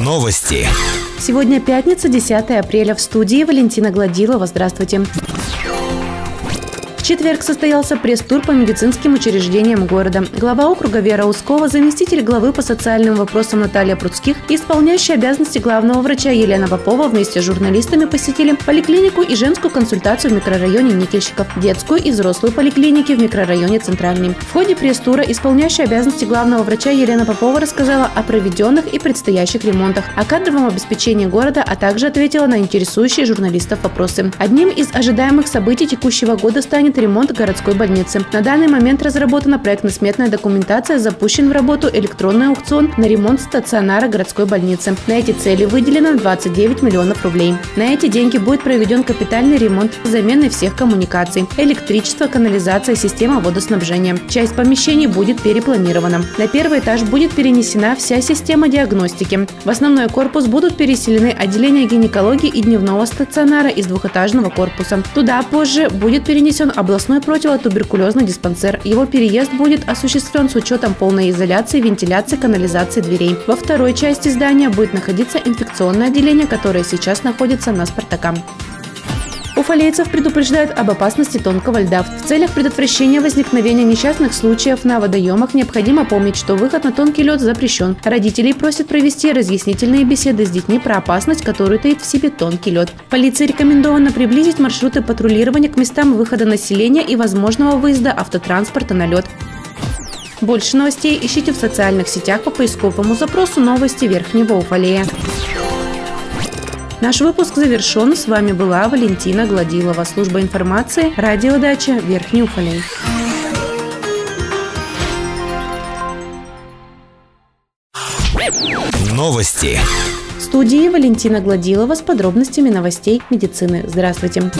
Новости. Сегодня пятница, 10 апреля. В студии Валентина Гладилова. Здравствуйте. Четверг состоялся пресс-тур по медицинским учреждениям города. Глава округа Вера Ускова, заместитель главы по социальным вопросам Наталья Пруцких и исполняющая обязанности главного врача Елена Попова вместе с журналистами посетили поликлинику и женскую консультацию в микрорайоне Никельщиков, детскую и взрослую поликлиники в микрорайоне Центральный. В ходе пресс-тура исполняющая обязанности главного врача Елена Попова рассказала о проведенных и предстоящих ремонтах, о кадровом обеспечении города, а также ответила на интересующие журналистов вопросы. Одним из ожидаемых событий текущего года станет ремонт городской больницы. На данный момент разработана проектно-сметная документация, запущен в работу электронный аукцион на ремонт стационара городской больницы. На эти цели выделено 29 миллионов рублей. На эти деньги будет проведен капитальный ремонт с всех коммуникаций, электричество, канализация, система водоснабжения. Часть помещений будет перепланирована. На первый этаж будет перенесена вся система диагностики. В основной корпус будут переселены отделения гинекологии и дневного стационара из двухэтажного корпуса. Туда позже будет перенесен областной противотуберкулезный диспансер. Его переезд будет осуществлен с учетом полной изоляции, вентиляции, канализации дверей. Во второй части здания будет находиться инфекционное отделение, которое сейчас находится на Спартака. Уфалейцев предупреждают об опасности тонкого льда. В целях предотвращения возникновения несчастных случаев на водоемах необходимо помнить, что выход на тонкий лед запрещен. Родителей просят провести разъяснительные беседы с детьми про опасность, которую таит в себе тонкий лед. Полиции рекомендовано приблизить маршруты патрулирования к местам выхода населения и возможного выезда автотранспорта на лед. Больше новостей ищите в социальных сетях по поисковому запросу «Новости Верхнего Уфалея». Наш выпуск завершен. С вами была Валентина Гладилова. Служба информации. Радиодача Верхний Уфалей. Новости. В студии Валентина Гладилова с подробностями новостей медицины. Здравствуйте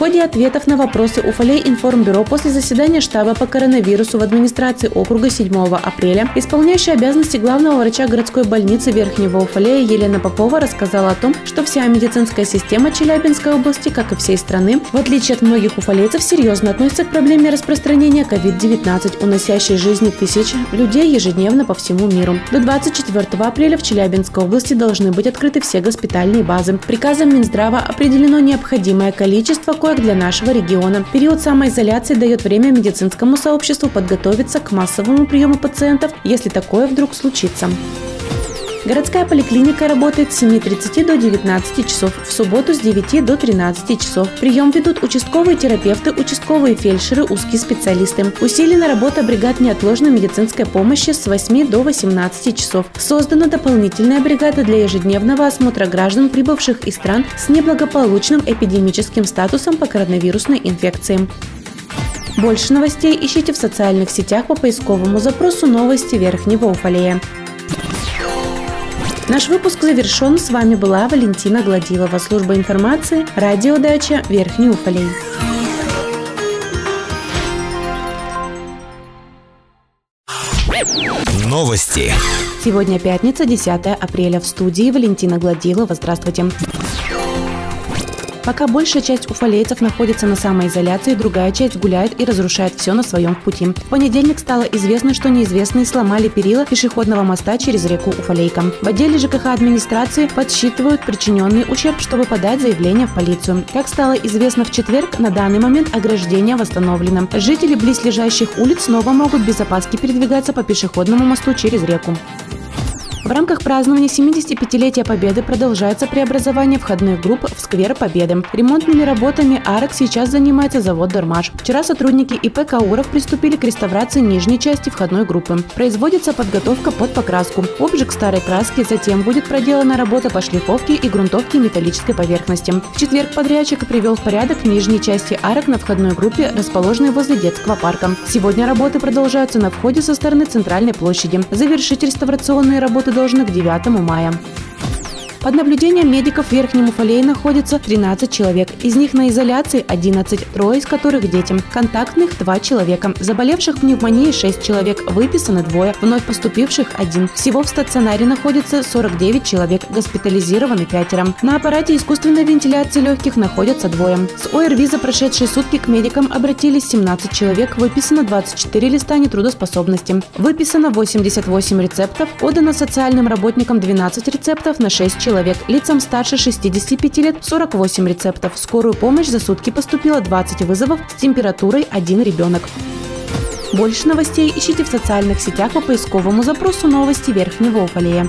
ходе ответов на вопросы Уфалей информбюро после заседания штаба по коронавирусу в администрации округа 7 апреля исполняющая обязанности главного врача городской больницы Верхнего Уфалея Елена Попова рассказала о том, что вся медицинская система Челябинской области, как и всей страны, в отличие от многих уфалейцев, серьезно относится к проблеме распространения COVID-19, уносящей жизни тысяч людей ежедневно по всему миру. До 24 апреля в Челябинской области должны быть открыты все госпитальные базы. Приказом Минздрава определено необходимое количество коек для нашего региона. Период самоизоляции дает время медицинскому сообществу подготовиться к массовому приему пациентов, если такое вдруг случится. Городская поликлиника работает с 7.30 до 19 часов, в субботу с 9 до 13 часов. Прием ведут участковые терапевты, участковые фельдшеры, узкие специалисты. Усилена работа бригад неотложной медицинской помощи с 8 до 18 часов. Создана дополнительная бригада для ежедневного осмотра граждан, прибывших из стран с неблагополучным эпидемическим статусом по коронавирусной инфекции. Больше новостей ищите в социальных сетях по поисковому запросу «Новости Верхнего Уфалея». Наш выпуск завершен. С вами была Валентина Гладилова, служба информации, радиодача Верхний Уфалей. Новости. Сегодня пятница, 10 апреля. В студии Валентина Гладилова. Здравствуйте. Пока большая часть уфалейцев находится на самоизоляции, другая часть гуляет и разрушает все на своем пути. В понедельник стало известно, что неизвестные сломали перила пешеходного моста через реку Уфалейка. В отделе ЖКХ администрации подсчитывают причиненный ущерб, чтобы подать заявление в полицию. Как стало известно в четверг, на данный момент ограждение восстановлено. Жители близлежащих улиц снова могут без опаски передвигаться по пешеходному мосту через реку. В рамках празднования 75-летия Победы продолжается преобразование входных групп в сквер Победы. Ремонтными работами арок сейчас занимается завод «Дормаш». Вчера сотрудники ИП «Кауров» приступили к реставрации нижней части входной группы. Производится подготовка под покраску. Обжиг старой краски, затем будет проделана работа по шлифовке и грунтовке металлической поверхности. В четверг подрядчик привел в порядок нижней части арок на входной группе, расположенной возле детского парка. Сегодня работы продолжаются на входе со стороны центральной площади. Завершить реставрационные работы должны к 9 мая. Под наблюдением медиков в Верхнем Уфалее находится 13 человек. Из них на изоляции 11, трое из которых дети. Контактных 2 человека. Заболевших пневмонией 6 человек. Выписаны двое. Вновь поступивших один. Всего в стационаре находится 49 человек. Госпитализированы пятеро. На аппарате искусственной вентиляции легких находятся двое. С ОРВИ за прошедшие сутки к медикам обратились 17 человек. Выписано 24 листа нетрудоспособности. Выписано 88 рецептов. Отдано социальным работникам 12 рецептов на 6 человек. Лицам старше 65 лет 48 рецептов. В скорую помощь за сутки поступило 20 вызовов с температурой 1 ребенок. Больше новостей ищите в социальных сетях по поисковому запросу «Новости Верхнего Уфалея».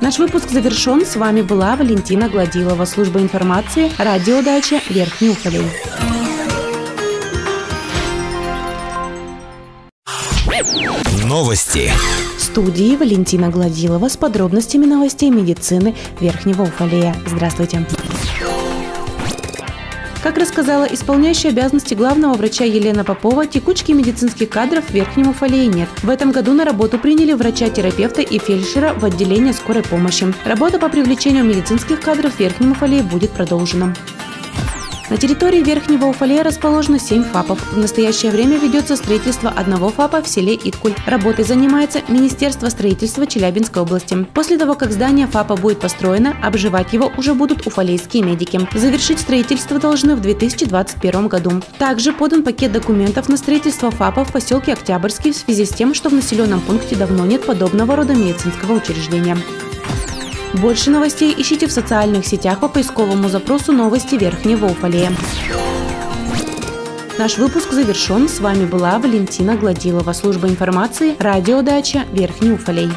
Наш выпуск завершен. С вами была Валентина Гладилова, служба информации, радиодача Верхний Уфалей. Новости. В студии Валентина Гладилова с подробностями новостей медицины Верхнего Уфалея. Здравствуйте. Как рассказала исполняющая обязанности главного врача Елена Попова, текучки медицинских кадров в Верхнем Уфалее нет. В этом году на работу приняли врача-терапевта и фельдшера в отделение скорой помощи. Работа по привлечению медицинских кадров в Верхнем Уфалее будет продолжена. На территории Верхнего Уфалея расположено 7 ФАПов. В настоящее время ведется строительство одного ФАПа в селе Иткуль. Работой занимается Министерство строительства Челябинской области. После того, как здание ФАПа будет построено, обживать его уже будут уфалейские медики. Завершить строительство должны в 2021 году. Также подан пакет документов на строительство ФАПа в поселке Октябрьский в связи с тем, что в населенном пункте давно нет подобного рода медицинского учреждения. Больше новостей ищите в социальных сетях по поисковому запросу «Новости Верхнего Уфалея». Наш выпуск завершен. С вами была Валентина Гладилова, служба информации, радиодача Верхний Уфалей.